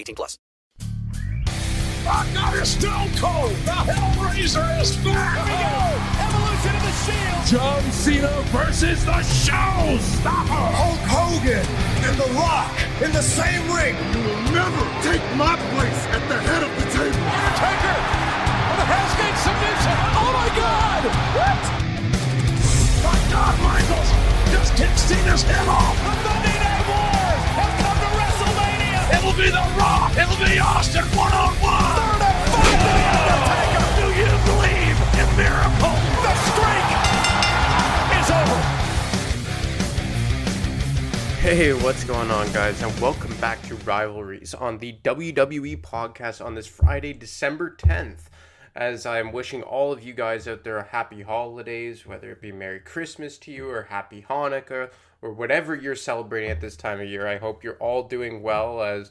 18 plus. Rock God is Stone Cold. The Hellraiser is back. Here we go. Evolution of the Shield. John Cena versus the Showstopper. Hulk Hogan and The Rock in the same ring. You will never take my place at the head of the table. Undertaker the Hell's Gate submission. Oh my God! What? My God, Michaels just kicked Cena's head off. It'll be The Rock. It'll be Austin one on one. The. Hey, what's going on, guys, and welcome back to Rivalries on the WWE podcast on this Friday, December 10th as I'm wishing all of you guys out there a happy holidays, whether it be Merry Christmas to you or Happy Hanukkah or whatever you're celebrating at this time of year. I hope you're all doing well as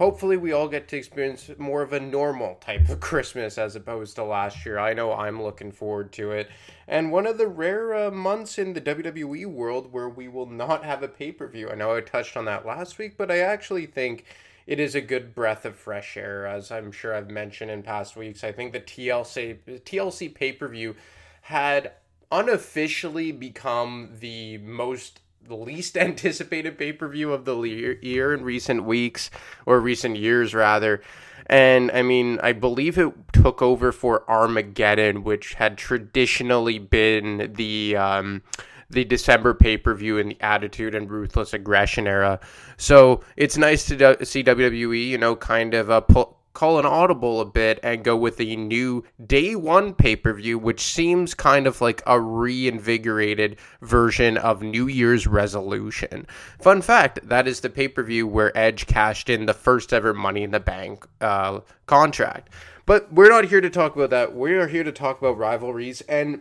hopefully we all get to experience more of a normal type of Christmas as opposed to last year. I know I'm looking forward to it. And one of the rare uh, months in the WWE world where we will not have a pay per view. I know I touched on that last week, but I actually think it is a good breath of fresh air, as I'm sure I've mentioned in past weeks. I think the TLC TLC pay per view had unofficially become the most the least anticipated pay per view of the year in recent weeks or recent years rather. And I mean, I believe it took over for Armageddon, which had traditionally been the um, the December pay per view in the Attitude and Ruthless Aggression era. So it's nice to do- see WWE, you know, kind of uh, pull, call an audible a bit and go with the new day one pay per view, which seems kind of like a reinvigorated version of New Year's Revolution. Fun fact that is the pay per view where Edge cashed in the first ever Money in the Bank uh, contract. But we're not here to talk about that. We are here to talk about rivalries and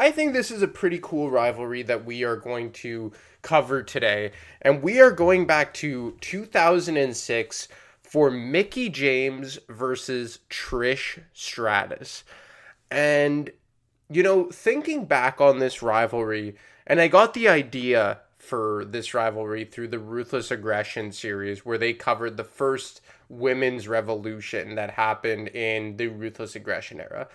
I think this is a pretty cool rivalry that we are going to cover today. And we are going back to 2006 for Mickie James versus Trish Stratus. And, you know, thinking back on this rivalry, and I got the idea for this rivalry through the Ruthless Aggression series, where they covered the first women's revolution that happened in the Ruthless Aggression era.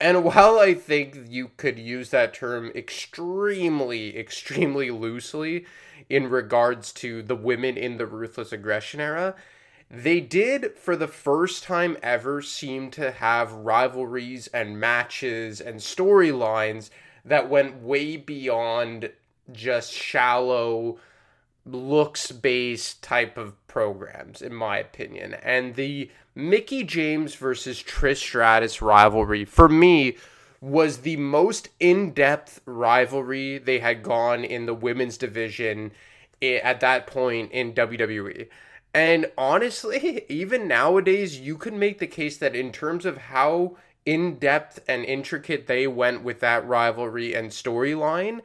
And while I think you could use that term extremely, extremely loosely in regards to the women in the Ruthless Aggression era, they did, for the first time ever, seem to have rivalries and matches and storylines that went way beyond just shallow looks based type of programs in my opinion. And the Mickie James versus Trish Stratus rivalry for me was the most in-depth rivalry they had gone in the women's division eh, at that point in WWE and honestly even nowadays you can make the case that in terms of how in depth and intricate they went with that rivalry and storyline,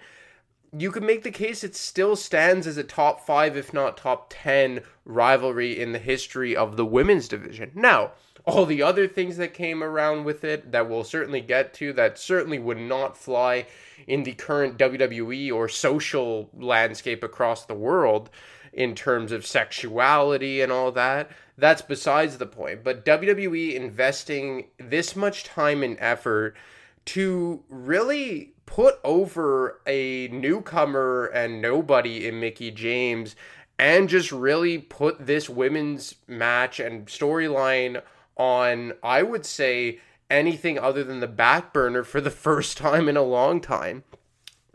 you can make the case it still stands as a top five, if not top 10 rivalry in the history of the women's division. Now, all the other things that came around with it that we'll certainly get to that certainly would not fly in the current WWE or social landscape across the world in terms of sexuality and all that. That's besides the point. But WWE investing this much time and effort to really put over a newcomer and nobody in Mickie James and just really put this women's match and storyline on, I would say, anything other than the back burner for the first time in a long time.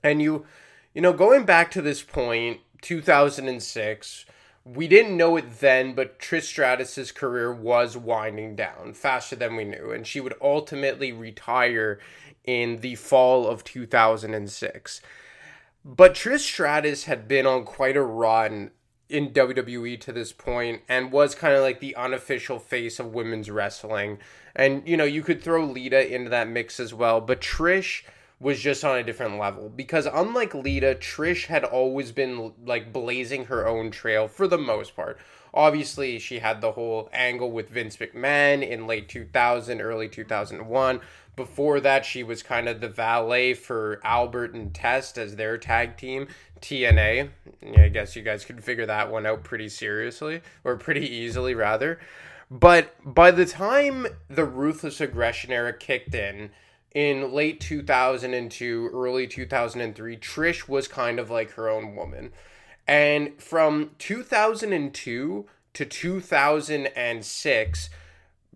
And you, you know, going back to this point, 2006. We didn't know it then, but Trish Stratus's career was winding down faster than we knew, and she would ultimately retire in the fall of 2006. But Trish Stratus had been on quite a run in WWE to this point and was kind of like the unofficial face of women's wrestling. And you know, you could throw Lita into that mix as well, but Trish was just on a different level because unlike Lita, Trish had always been like blazing her own trail for the most part. Obviously, she had the whole angle with Vince McMahon in late 2000, early 2001. Before that, she was kind of the valet for Albert and Test as their tag team, TNA. I guess you guys could figure that one out pretty seriously, or pretty easily, rather. But by the time the Ruthless Aggression era kicked in, in late 2002, early 2003, Trish was kind of like her own woman. And from 2002 to 2006,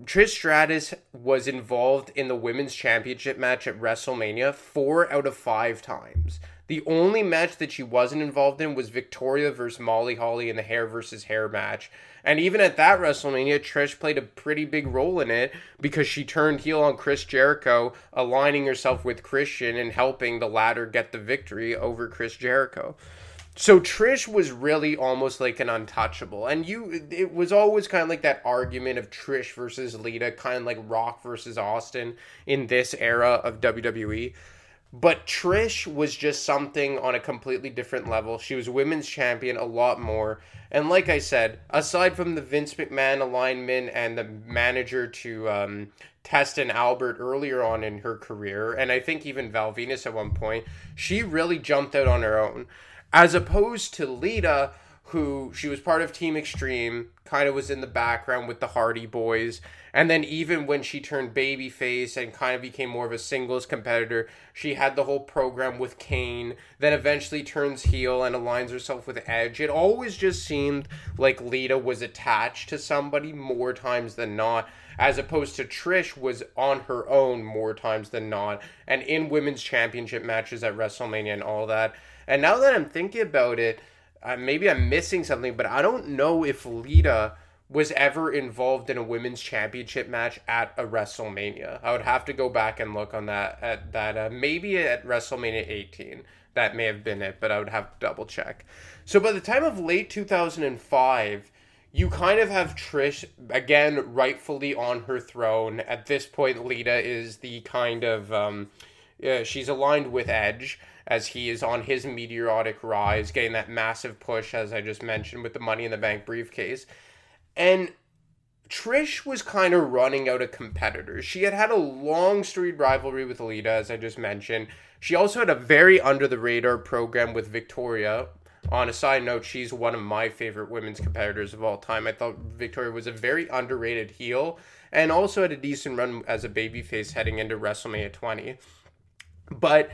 Trish Stratus was involved in the women's championship match at WrestleMania four out of five times. The only match that she wasn't involved in was Victoria versus Molly Holly in the hair versus hair match. And even at that WrestleMania, Trish played a pretty big role in it because she turned heel on Chris Jericho, aligning herself with Christian and helping the latter get the victory over Chris Jericho. So Trish was really almost like an untouchable. And you it was always kind of like that argument of Trish versus Lita, kind of like Rock versus Austin in this era of WWE. But Trish was just something on a completely different level. She was women's champion a lot more. And like I said, aside from the Vince McMahon alignment and the manager to um, Test and Albert earlier on in her career, and I think even Val Venis at one point, she really jumped out on her own. As opposed to Lita, who she was part of Team Extreme, kind of was in the background with the Hardy Boys and then even when she turned babyface and kind of became more of a singles competitor, she had the whole program with Kane, then eventually turns heel and aligns herself with Edge. It always just seemed like Lita was attached to somebody more times than not, as opposed to Trish was on her own more times than not, and in women's championship matches at WrestleMania and all that. And now that I'm thinking about it, uh, maybe I'm missing something, but I don't know if Lita was ever involved in a women's championship match at a WrestleMania. I would have to go back and look on that at that uh, maybe at WrestleMania 18. That may have been it, but I would have to double check. So by the time of late 2005, you kind of have Trish again rightfully on her throne. At this point, Lita is the kind of um, she's aligned with Edge as he is on his meteoric rise, getting that massive push as I just mentioned with the Money in the Bank briefcase. And Trish was kind of running out of competitors. She had had a long storied rivalry with Lita, as I just mentioned. She also had a very under the radar program with Victoria, on a side note, she's one of my favorite women's competitors of all time. I thought Victoria was a very underrated heel and also had a decent run as a babyface heading into WrestleMania 20. But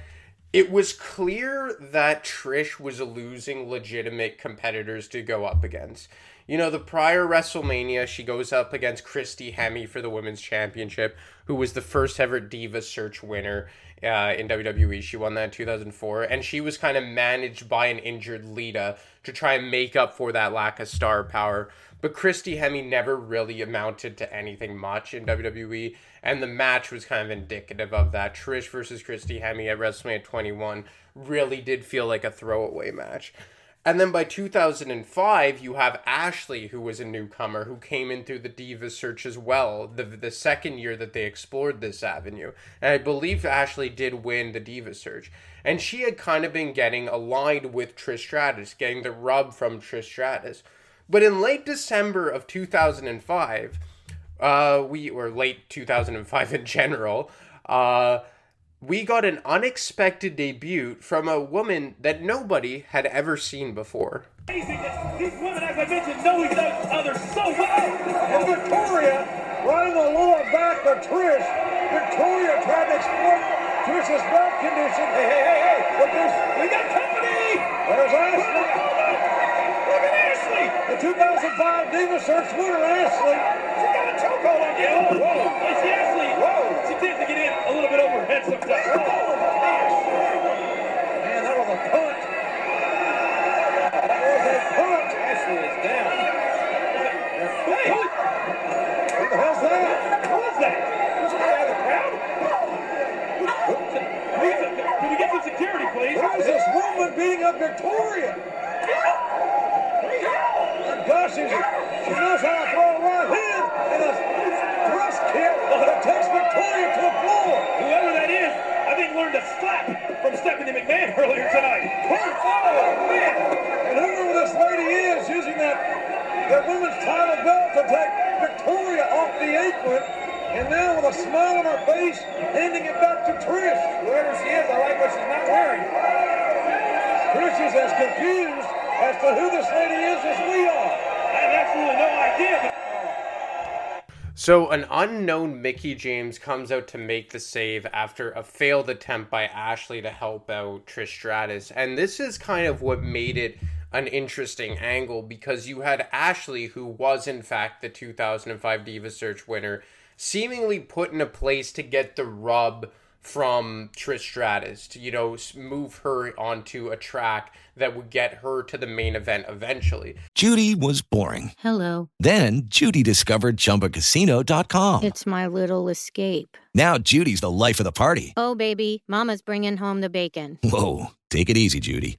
it was clear that Trish was losing legitimate competitors to go up against. You know, the prior WrestleMania, she goes up against Christy Hemme for the Women's Championship, who was the first ever Diva Search winner uh, in WWE. She won that in 2004, and she was kind of managed by an injured Lita to try and make up for that lack of star power. But Christy Hemme never really amounted to anything much in WWE, and the match was kind of indicative of that. Trish versus Christy Hemme at WrestleMania 21 really did feel like a throwaway match. And then by 2005, you have Ashley, who was a newcomer, who came in through the Diva search as well, the, the second year that they explored this avenue. And I believe Ashley did win the Diva search. And she had kind of been getting aligned with Trish Stratus, getting the rub from Trish Stratus. But in late December of 2005, uh, we, or late 2005 in general, uh, we got an unexpected debut from a woman that nobody had ever seen before. Amazing that these women, as I mentioned, know each other so well. And Victoria, right in the lower back of Trish. Victoria tried to exploit Trish's back condition. Hey, hey, hey, hey, look, there's, we got company. There's Ashley. Look at Ashley. The 2005 Diva Search winner, Ashley. She got a chokehold on you. Oh, whoa, whoa. Hey, see, Ashley, tends to get in a little bit overhead sometimes. Oh, man, that was a punch. That was a punch. Ashley is down. Hey, what the hell's that? What was that? Was somebody out of the crowd? Can we get some security, please? Who is this woman beating up Victoria? My gosh, she's, she knows how to throw a right hand and a thrust kick that takes Victoria to the floor. Whoever that is, I think learned to slap Stephanie McMahon earlier tonight. Oh, man. And whoever this lady is using that, that women's title belt to take Victoria off the apron, and now with a smile on her face, handing it back to Trish. Whoever she is, I like what she's not wearing. Trish is as confused as to who this lady is as we are. I have absolutely no idea. So, an unknown Mickie James comes out to make the save after a failed attempt by Ashley to help out Trish Stratus. And this is kind of what made it an interesting angle because you had Ashley, who was in fact the 2005 Diva Search winner, seemingly put in a place to get the rub from Trish Stratus to, you know, move her onto a track that would get her to the main event eventually. Judy was boring. Hello. Then Judy discovered ChumbaCasino.com. It's my little escape. Now Judy's the life of the party. Oh, baby, Mama's bringing home the bacon. Whoa, take it easy, Judy.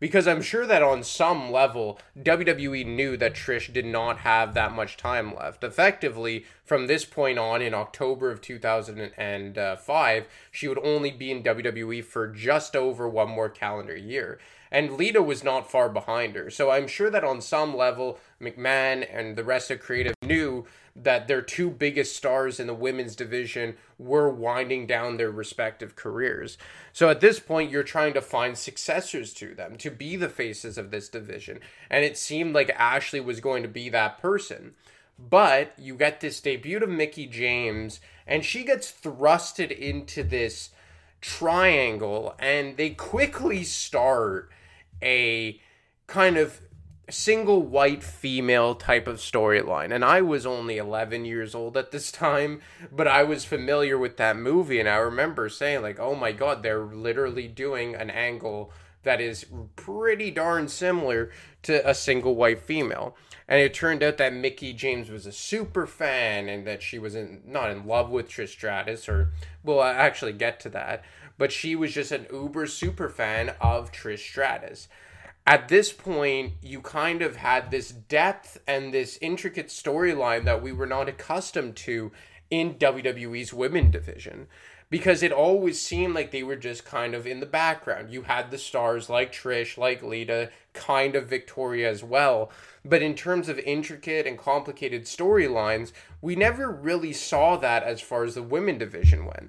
Because I'm sure that on some level, WWE knew that Trish did not have that much time left. Effectively, from this point on, in October of 2005, she would only be in WWE for just over one more calendar year. And Lita was not far behind her. So I'm sure that on some level, McMahon and the rest of creative knew that their two biggest stars in the women's division were winding down their respective careers. So at this point, you're trying to find successors to them to be the faces of this division. And it seemed like Ashley was going to be that person. But you get this debut of Mickie James, and she gets thrusted into this triangle, and they quickly start a kind of single white female type of storyline. And I was only 11 years old at this time, but I was familiar with that movie. And I remember saying, like, oh my God, they're literally doing an angle that is pretty darn similar to a single white female. And it turned out that Mickie James was a super fan and that she was in, not in love with Trish Stratus, or, well, I actually get to that, but she was just an uber super fan of Trish Stratus at this point, you kind of had this depth and this intricate storyline that we were not accustomed to in WWE's women division because it always seemed like they were just kind of in the background. You had the stars like Trish, like Lita, kind of Victoria as well. But in terms of intricate and complicated storylines, we never really saw that as far as the women division went.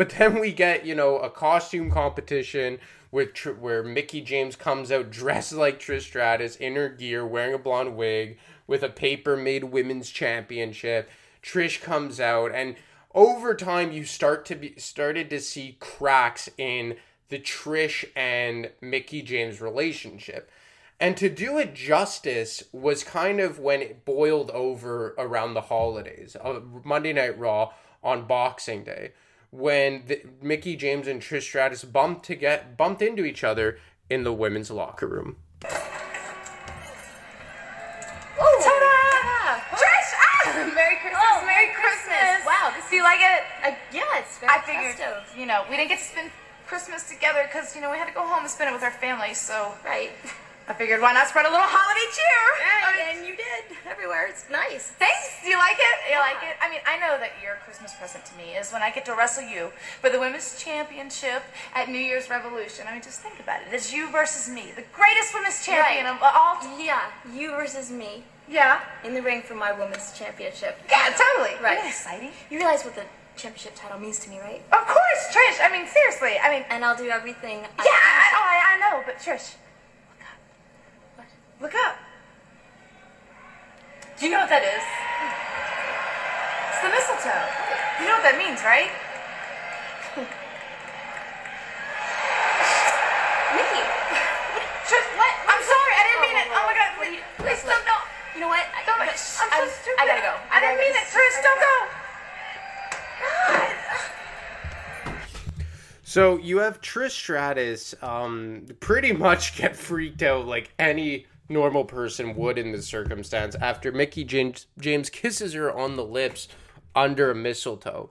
But then we get, you know, a costume competition with Tr- where Mickie James comes out dressed like Trish Stratus in her gear, wearing a blonde wig with a paper made women's championship. Trish comes out, and over time, you start to be started to see cracks in the Trish and Mickie James relationship. And to do it justice was kind of when it boiled over around the holidays, uh, Monday Night Raw on Boxing Day when the, Mickie James and Trish Stratus bumped to get bumped into each other in the women's locker room. Ta-da! Trish! Merry Christmas! Merry Christmas! Wow, Do you like it? Uh, yeah, it's very I figured, festive. you know, we didn't get to spend Christmas together because, you know, we had to go home and spend it with our family, so. Right. I figured why not spread a little holiday cheer? Right, I mean, and you did everywhere. It's nice. Thanks. Do you like it? You Yeah. like it? I mean, I know that your Christmas present to me is when I get to wrestle you for the women's championship at New Year's Revolution. I mean, just think about it. It's you versus me, the greatest women's champion Right. of all. Yeah, you versus me Yeah. in the ring for my women's championship. Yeah, totally. Right. Isn't that exciting? You realize what the championship title means to me, right? Of course, Trish. I mean, seriously. I mean, And I'll do everything. I yeah, I, oh, I, I know, but Trish, look up. What? Look up. Do you know what that is? It's the mistletoe. You know what that means, right? Mickie. Trish, what? I'm sorry. I didn't mean it. Oh my God. What do you- Please don't. don't. You know what? I, Don't. look, I'm so I'm- stupid. I gotta go. I didn't mean it. Trish, I don't go. So you have Trish Stratus um, pretty much get freaked out like any normal person would in this circumstance after Mickie James, James kisses her on the lips under a mistletoe.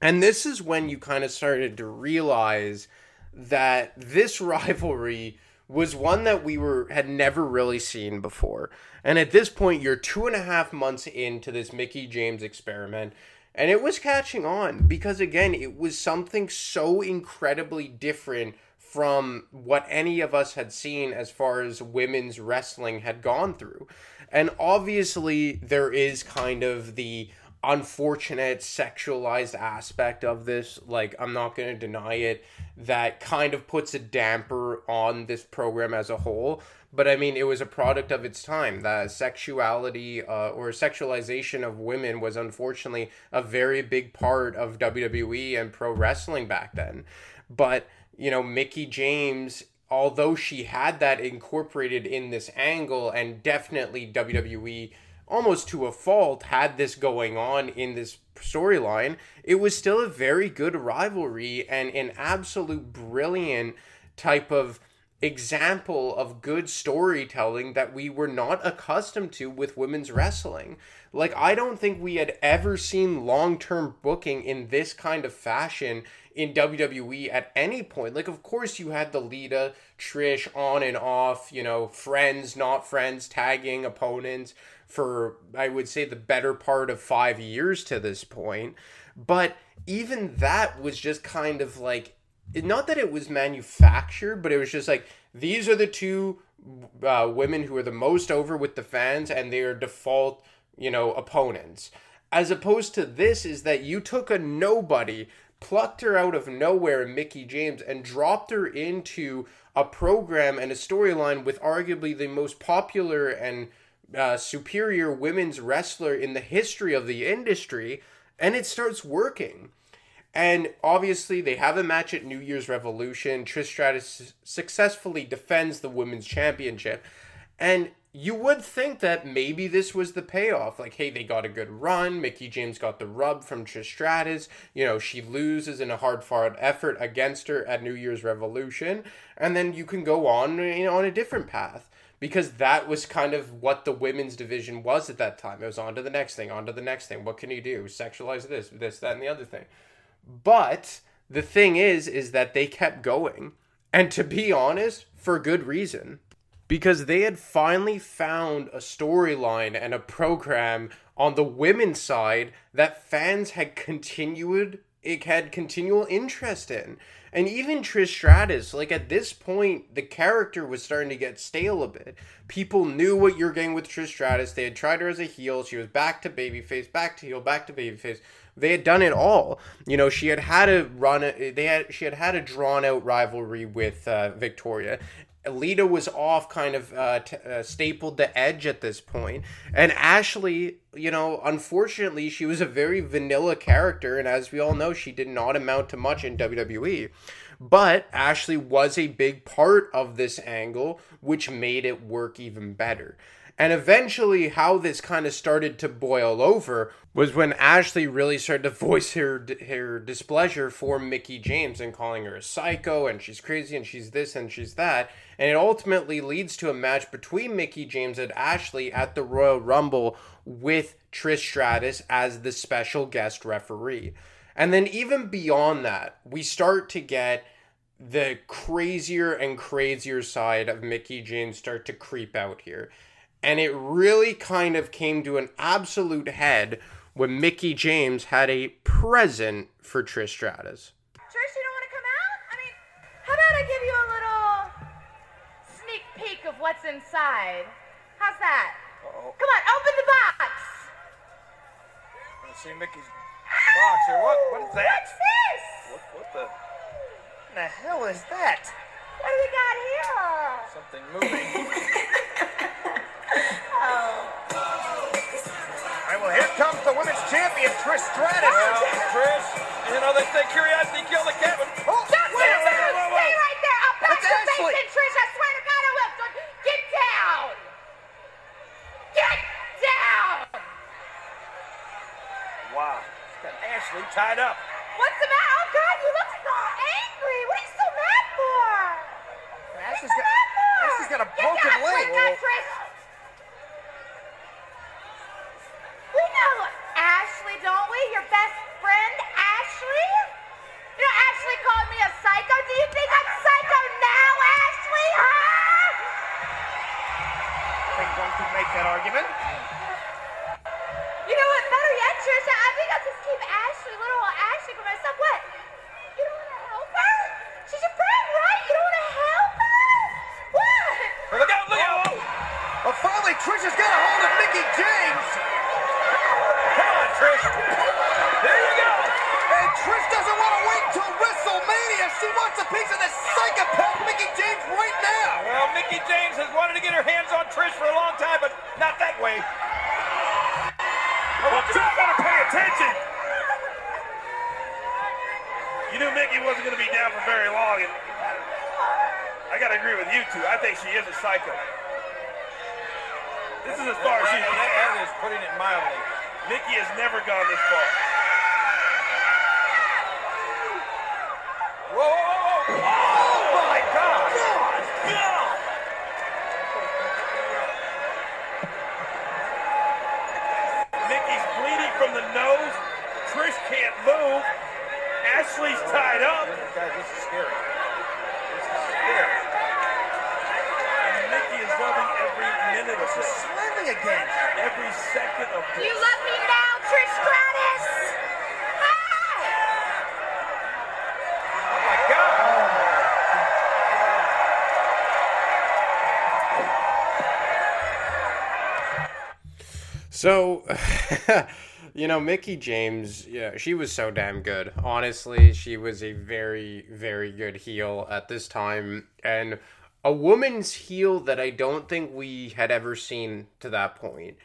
And this is when you kind of started to realize that this rivalry was one that we were had never really seen before. And at this point, you're two and a half months into this Mickie James experiment, and it was catching on because again, it was something so incredibly different from what any of us had seen as far as women's wrestling had gone through. And obviously, there is kind of the unfortunate sexualized aspect of this. Like, I'm not going to deny it, that kind of puts a damper on this program as a whole. But I mean, it was a product of its time. That sexuality uh, or sexualization of women was unfortunately a very big part of WWE and pro wrestling back then. But, you know, Mickie James although she had that incorporated in this angle and definitely WWE almost to a fault had this going on in this storyline, it was still a very good rivalry and an absolute brilliant type of example of good storytelling that we were not accustomed to with women's wrestling. Like, I don't think we had ever seen long term booking in this kind of fashion in WWE at any point. Like, of course, you had the Lita, Trish on and off, you know, friends, not friends, tagging opponents for, I would say, the better part of five years to this point. But even that was just kind of like, not that it was manufactured, but it was just like these are the two uh, women who are the most over with the fans, and they are default, you know, opponents. As opposed to this, is that you took a nobody, plucked her out of nowhere, Mickie James, and dropped her into a program and a storyline with arguably the most popular and uh, superior women's wrestler in the history of the industry, and it starts working. And obviously, they have a match at New Year's Revolution. Trish Stratus successfully defends the women's championship. And you would think that maybe this was the payoff. Like, hey, they got a good run. Mickie James got the rub from Trish Stratus. You know, she loses in a hard fought effort against her at New Year's Revolution. And then you can go on you know, on a different path because that was kind of what the women's division was at that time. It was on to the next thing, on to the next thing. What can you do? Sexualize this, this, that, and the other thing. But the thing is, is that they kept going. And to be honest, for good reason. Because they had finally found a storyline and a program on the women's side that fans had continued it had continual interest in. And even Trish Stratus, like at this point, the character was starting to get stale a bit. People knew what you're getting with Trish Stratus. They had tried her as a heel. She was back to babyface, back to heel, back to babyface. They had done it all. You know, she had had a run. They had she had had a drawn out rivalry with uh, Victoria. Lita was off, kind of uh, t- uh, stapled the edge at this point, and Ashley, you know, unfortunately, she was a very vanilla character, and as we all know, she did not amount to much in WWE. But Ashley was a big part of this angle, which made it work even better. And eventually, how this kind of started to boil over was when Ashley really started to voice her her displeasure for Mickie James and calling her a psycho and she's crazy and she's this and she's that. And it ultimately leads to a match between Mickie James and Ashley at the Royal Rumble with Trish Stratus as the special guest referee. And then even beyond that, we start to get the crazier and crazier side of Mickie James start to creep out here. And it really kind of came to an absolute head when Mickie James had a present for Trish Stratus. Trish, you don't want to come out? I mean, how about I give you a little sneak peek of what's inside? How's that? Uh-oh. Come on, open the box. Let's see Mickie's box here. What? What is that? What's this? What? What the? What the hell is that? What do we got here? Something moving. All right, well, here comes the women's champion, Trish Stratus. Oh, Trish, you know they say curiosity killed the cat, but oh, Just wait, wait, wait, wait, wait, Stay right there. I'll back It's your Ashley. face in, Trish. I swear to God I will. Get down. Get down. Wow, she's got Ashley tied up. What's the matter? Oh, God, you look all angry. What are you so mad for? Ashley's got, Ashley's got a Get broken down. leg. Wait, not Trish. She is a psycho. This is as far as she. That is putting it mildly. Nikki has never gone this far. So, you know, Mickie James, yeah, she was so damn good. Honestly, she was a very, very good heel at this time. And a woman's heel that I don't think we had ever seen to that point.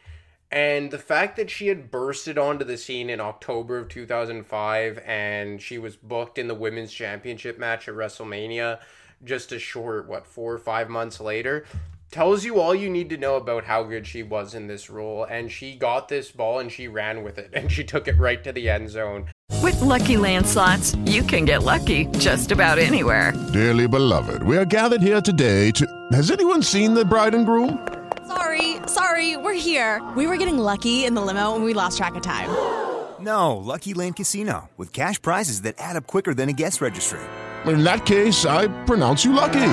And the fact that she had bursted onto the scene in October of 2005 and she was booked in the women's championship match at WrestleMania just a short, what, four or five months later, tells you all you need to know about how good she was in this role. And she got this ball and she ran with it and she took it right to the end zone. With lucky landslots, you can get lucky just about anywhere. Dearly beloved, we are gathered here today to. Has anyone seen the bride and groom? Sorry, sorry, we're here. We were getting lucky in the limo and we lost track of time. No, Lucky Land Casino, with cash prizes that add up quicker than a guest registry. In that case, I pronounce you lucky.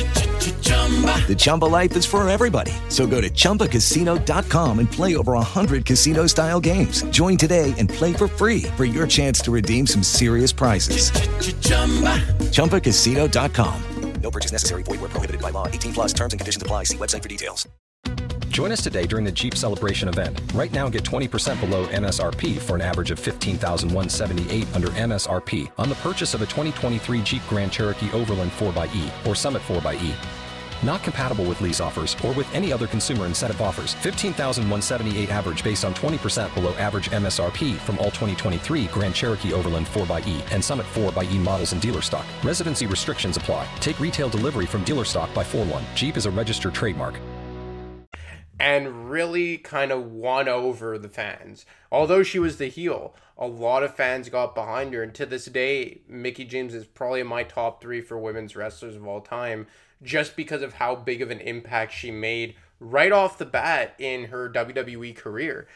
The Chumba life is for everybody. So go to ChumbaCasino.com and play over 100 casino style games. Join today and play for free for your chance to redeem some serious prizes. ChumbaCasino.com. No purchase necessary. Void where prohibited by law. 18 plus terms and conditions apply. See website for details. Join us today during the Jeep Celebration event. Right now, get 20% below MSRP for an average of 15178 under MSRP on the purchase of a 2023 Jeep Grand Cherokee Overland 4xE or Summit 4xE. Not compatible with lease offers or with any other consumer incentive offers. 15,178 average based on 20% below average MSRP from all 2023 Grand Cherokee Overland 4xE and Summit 4xE models in dealer stock. Residency restrictions apply. Take retail delivery from dealer stock by 4 1. Jeep is a registered trademark. and really kind of won over the fans. Although she was the heel, a lot of fans got behind her, and to this day, Mickie James is probably in my top three for women's wrestlers of all time, just because of how big of an impact she made right off the bat in her WWE career.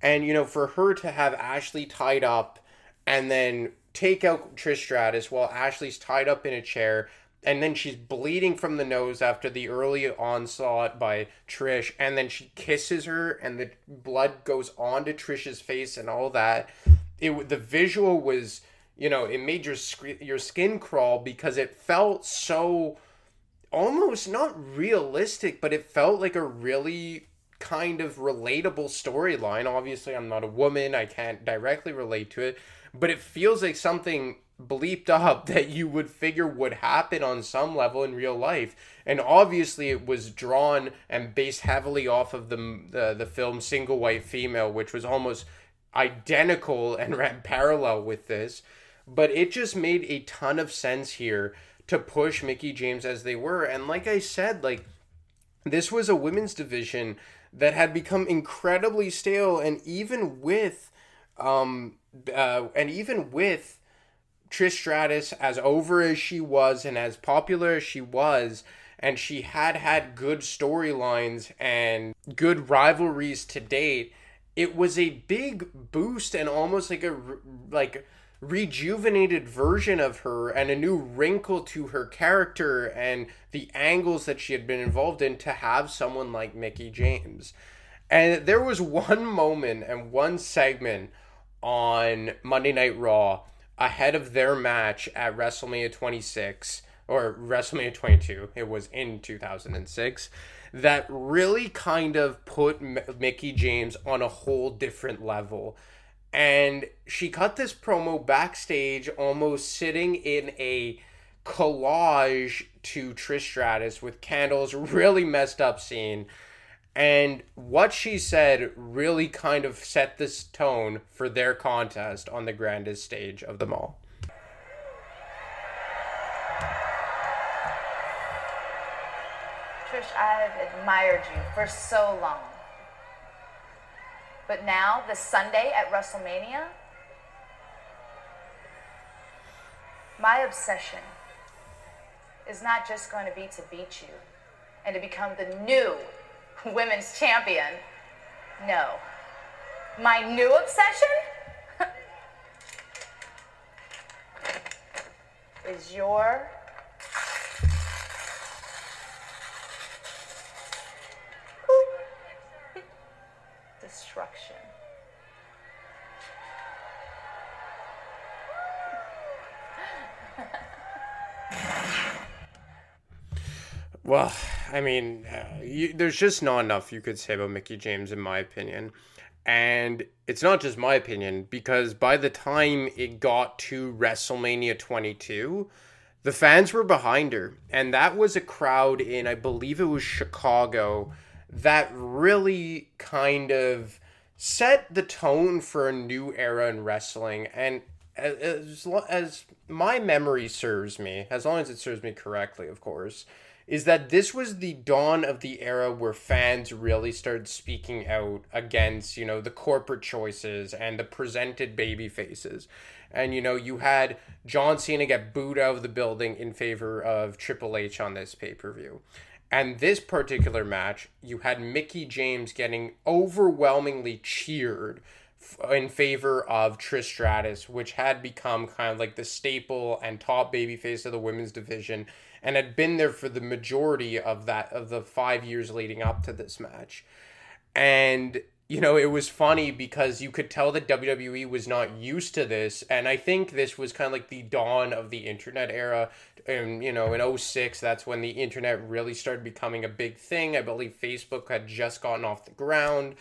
And you know, for her to have Ashley tied up and then take out Trish Stratus while Ashley's tied up in a chair and then she's bleeding from the nose after the early onslaught by Trish, and then she kisses her, and the blood goes onto Trish's face and all that. It the visual was, you know, it made your your skin crawl because it felt so almost not realistic, but it felt like a really kind of relatable storyline. Obviously, I'm not a woman, I can't directly relate to it, but it feels like something bleeped up that you would figure would happen on some level in real life. And obviously, it was drawn and based heavily off of the the, the film Single White Female, which was almost identical and ran parallel with this. But it just made a ton of sense here to push Mickie James as they were. And like I said, like this was a women's division that had become incredibly stale, and even with, um, uh, and even with Trish Stratus, as over as she was and as popular as she was, and she had had good storylines and good rivalries to date, it was a big boost and almost like a like rejuvenated version of her and a new wrinkle to her character and the angles that she had been involved in to have someone like Mickie James. And there was one moment and one segment on Monday Night Raw ahead of their match at WrestleMania 26 or WrestleMania 22. It was in 2006 that really kind of put M- Mickie James on a whole different level. And she cut this promo backstage almost sitting in a collage to Trish Stratus with candles, really messed up scene. And what she said really kind of set this tone for their contest on the grandest stage of them all. Trish, I've admired you for so long. But now, this Sunday at WrestleMania, my obsession is not just going to be to beat you and to become the new women's champion. No. My new obsession is your destruction. Well, I mean, uh, you, there's just not enough you could say about Mickie James, in my opinion. And it's not just my opinion, because by the time it got to WrestleMania 22, the fans were behind her. And that was a crowd in, I believe it was Chicago, that really kind of set the tone for a new era in wrestling. And as, as, my memory serves me, as long as it serves me correctly, of course, is that this was the dawn of the era where fans really started speaking out against, you know, the corporate choices and the presented baby faces. And, you know, you had John Cena get booed out of the building in favor of Triple H on this pay per view. And this particular match, you had Mickie James getting overwhelmingly cheered in favor of Trish Stratus, which had become kind of like the staple and top babyface of the women's division and had been there for the majority of that of the 5 years leading up to this match. And you know, it was funny because you could tell that WWE was not used to this. And I think this was kind of like the dawn of the internet era. And, you know, in 06, that's when the internet really started becoming a big thing. I believe Facebook had just gotten off the ground.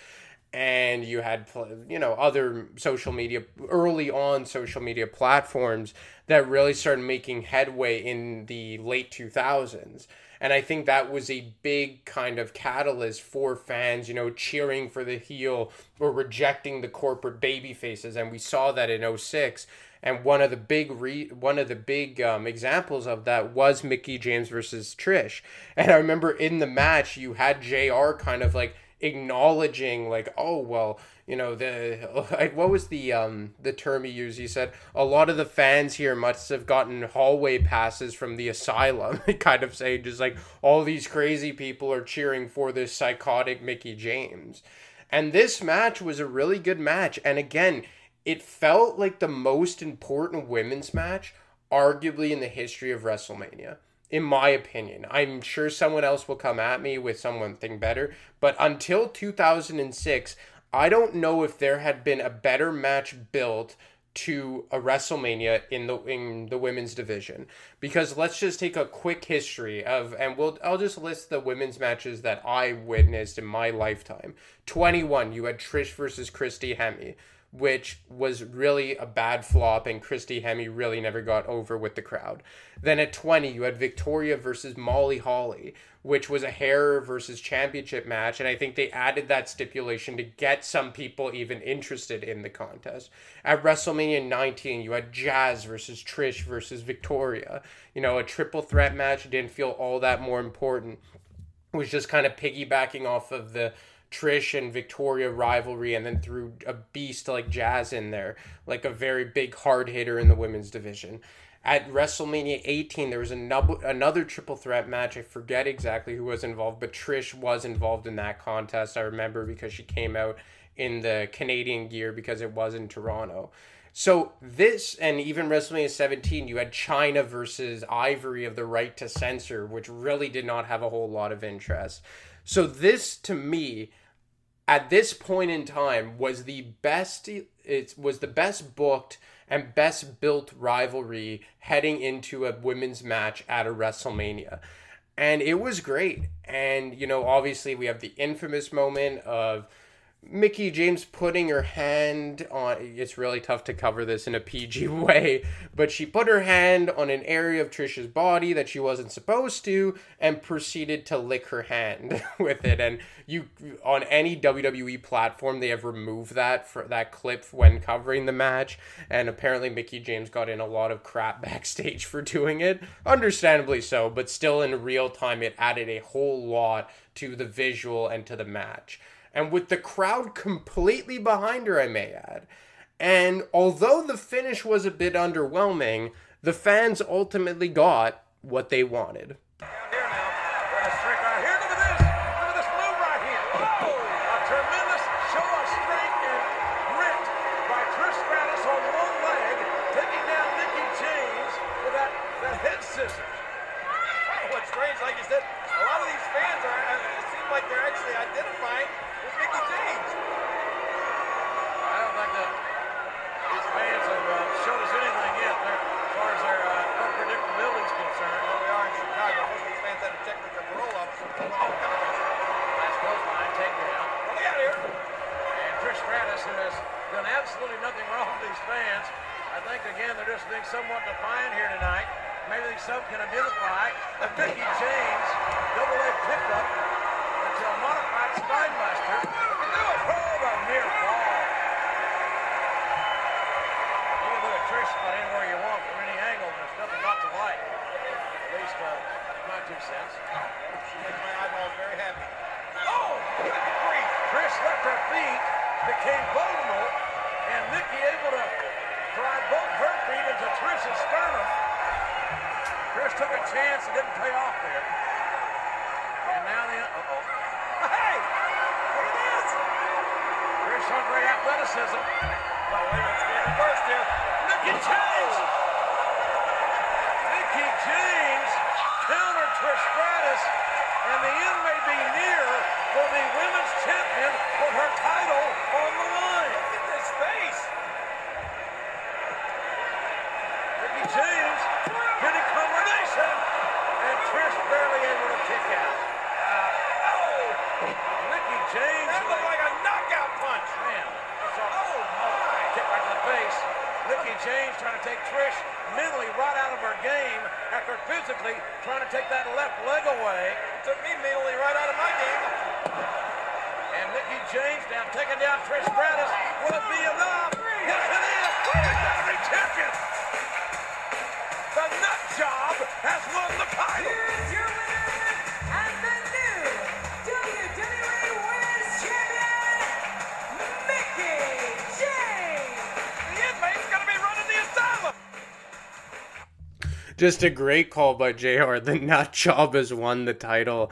And you had, you know, other social media, early on social media platforms that really started making headway in the late 2000s. And I think that was a big kind of catalyst for fans, you know, cheering for the heel or rejecting the corporate baby faces. And we saw that in 06. And one of the big re- one of the big um, examples of that was Mickie James versus Trish. And I remember in the match you had JR kind of like acknowledging like oh well you know the like what was the um the term he used? He said a lot of the fans here must have gotten hallway passes from the asylum kind of saying just like all these crazy people are cheering for this psychotic Mickie James. And this match was a really good match. And again it felt like the most important women's match arguably in the history of WrestleMania in my opinion. I'm sure someone else will come at me with something better, but until 2006, I don't know if there had been a better match built to a WrestleMania in the in the women's division because let's just take a quick history of and we'll I'll just list the women's matches that I witnessed in my lifetime. 21 you had Trish versus Christy Hemme which was really a bad flop, and Christy Hemme really never got over with the crowd. Then at 20, you had Victoria versus Molly Holly, which was a hair versus championship match, and I think they added that stipulation to get some people even interested in the contest. At WrestleMania 19, you had Jazz versus Trish versus Victoria. You know, a triple threat match didn't feel all that more important. It was just kind of piggybacking off of the Trish and Victoria rivalry and then threw a beast like Jazz in there, like a very big hard hitter in the women's division. At WrestleMania 18, there was another, another triple threat match. I forget exactly who was involved, but Trish was involved in that contest. I remember because she came out in the Canadian gear because it was in Toronto. So this and even WrestleMania 17, you had Chyna versus Ivory of the Right to Censor, which really did not have a whole lot of interest. So this to me at this point in time was the best it was the best booked and best built rivalry heading into a women's match at a WrestleMania. And it was great. And you know, obviously we have the infamous moment of Mickie James putting her hand on it's really tough to cover this in a PG way, but she put her hand on an area of Trisha's body that she wasn't supposed to and proceeded to lick her hand with it. And you on any WWE platform they have removed that for that clip when covering the match. And apparently Mickie James got in a lot of crap backstage for doing it, understandably so, but still in real time it added a whole lot to the visual and to the match and with the crowd completely behind her, I may add. And although the finish was a bit underwhelming, the fans ultimately got what they wanted. Mickie James double leg pickup into a modified spinebuster. Oh, a near fall. You can look at Trish about anywhere you want from any angle. There's nothing not to like. At least uh, my two cents. She makes my eyeballs very happy. Oh, good grief. Trish left her feet, became vulnerable, and Mickie able to drive both her feet into Trish's sternum. Trish took a chance and didn't pay off there. And now the uh-oh. Hey! Look at this! Trish showing great athleticism. Oh, wait a minute. It's being reversed here. Mickie James! Mickie James counter Trish Stratus, and the end may be near for the women's champion with her title on the line. Look at this face. Mickie James getting combination, and Trish barely able to kick out. Uh, oh! Mickie James. That looked like a knockout punch. Man, that's a Oh, my. kick right to the face. Mickie James trying to take Trish mentally right out of her game after physically trying to take that left leg away. Took me mentally right out of my game. And Mickie James now taking down Trish Stratus. Will it be enough? Yes, it is. WWE champion. The nut job has won the title. Here's your winner and the new WWE Women's Champion, Mickie James. The inmate's going to be running the asylum. Just a great call by JR. The nut job has won the title.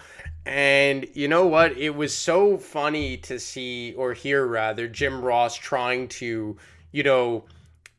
And you know what? It was so funny to see, or hear rather, Jim Ross trying to, you know,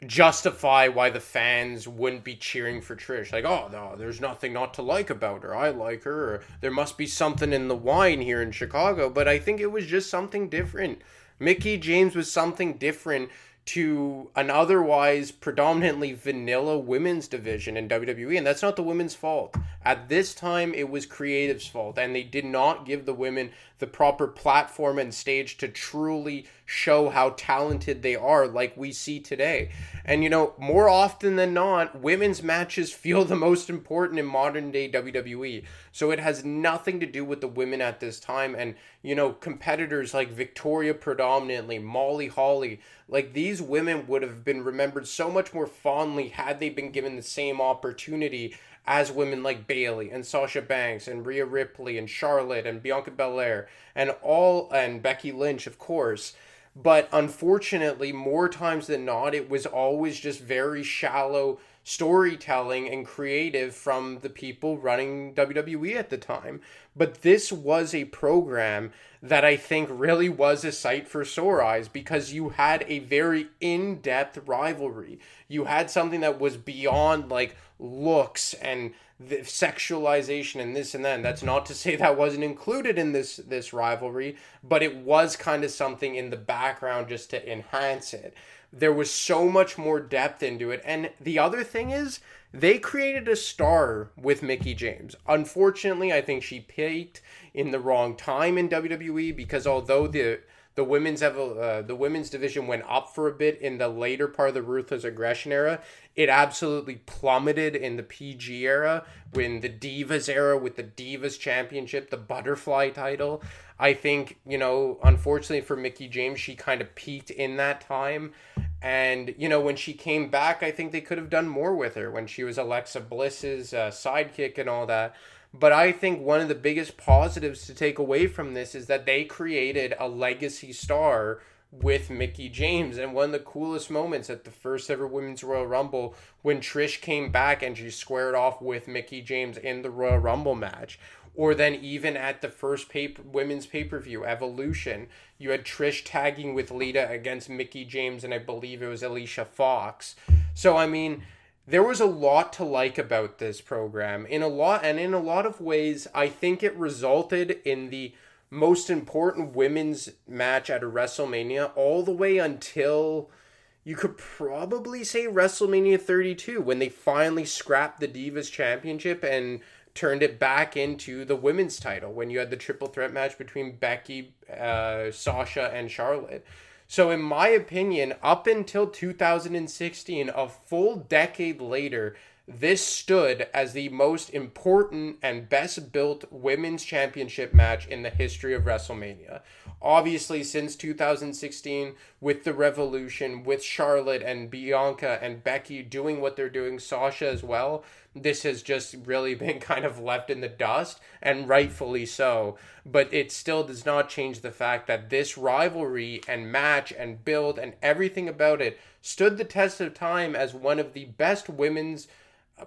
justify why the fans wouldn't be cheering for Trish. Like, oh, no, there's nothing not to like about her. I like her. Or there must be something in the wine here in Chicago. But I think it was just something different. Mickie James was something different to an otherwise predominantly vanilla women's division in WWE, and that's not the women's fault. At this time, it was creative's fault, and they did not give the women the proper platform and stage to truly show how talented they are, like we see today. And you know, more often than not, women's matches feel the most important in modern day WWE. So it has nothing to do with the women at this time. And you know, competitors like Victoria predominantly, Molly Holly, like these women would have been remembered so much more fondly had they been given the same opportunity as women like Bayley and Sasha Banks and Rhea Ripley and Charlotte and Bianca Belair and all and Becky Lynch, of course. But unfortunately, more times than not, it was always just very shallow storytelling and creative from the people running WWE at the time. But this was a program that I think really was a sight for sore eyes because you had a very in depth rivalry. You had something that was beyond like looks and the sexualization and this and that. And that's not to say that wasn't included in this this rivalry, but it was kind of something in the background just to enhance it. There was so much more depth into it. And the other thing is, they created a star with Mickie James. Unfortunately, I think she peaked in the wrong time in WWE because although the the women's uh, the women's division went up for a bit in the later part of the Ruthless Aggression era. It absolutely plummeted in the PG era, when the Divas era with the Divas Championship, the Butterfly title. I think you know, unfortunately for Mickie James, she kind of peaked in that time. And you know, when she came back, I think they could have done more with her when she was Alexa Bliss's uh, sidekick and all that. But I think one of the biggest positives to take away from this is that they created a legacy star with Mickie James. And one of the coolest moments at the first ever Women's Royal Rumble when Trish came back and she squared off with Mickie James in the Royal Rumble match. Or then even at the first paper, women's pay per view, Evolution, you had Trish tagging with Lita against Mickie James and I believe it was Alicia Fox. So, I mean, there was a lot to like about this program in a lot and in a lot of ways i think it resulted in the most important women's match at a WrestleMania all the way until you could probably say WrestleMania 32 when they finally scrapped the Divas Championship and turned it back into the women's title when you had the triple threat match between Becky, uh, Sasha, and Charlotte. So, in my opinion, up until 2016, a full decade later, this stood as the most important and best built women's championship match in the history of WrestleMania. Obviously, since 2016, with the Revolution, with Charlotte and Bianca and Becky doing what they're doing, Sasha as well, this has just really been kind of left in the dust, and rightfully so. But it still does not change the fact that this rivalry and match and build and everything about it stood the test of time as one of the best women's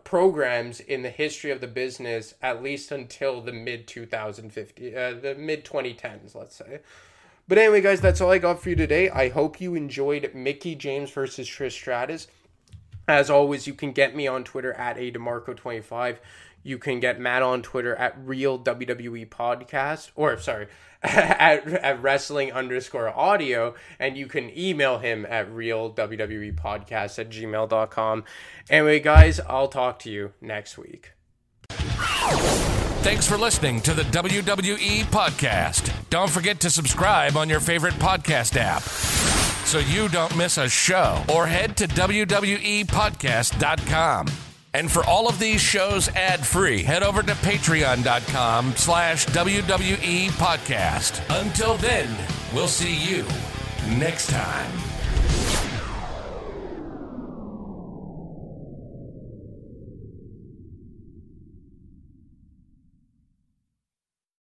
programs in the history of the business at least until the mid 2050 uh, the mid 2010s let's say. But anyway guys that's all i got for you today. I hope you enjoyed Mickie james versus trish stratus as always you can get me on twitter at a demarco25 you can get Matt on Twitter at real WWE podcast, or sorry, at, at wrestling underscore audio, and you can email him at real WWE podcast at gmail.com. Anyway, guys, I'll talk to you next week. Thanks for listening to the WWE podcast. Don't forget to subscribe on your favorite podcast app so you don't miss a show or head to WWEpodcast.com. And for all of these shows ad-free, head over to patreon.com slash WWE podcast. Until then, we'll see you next time.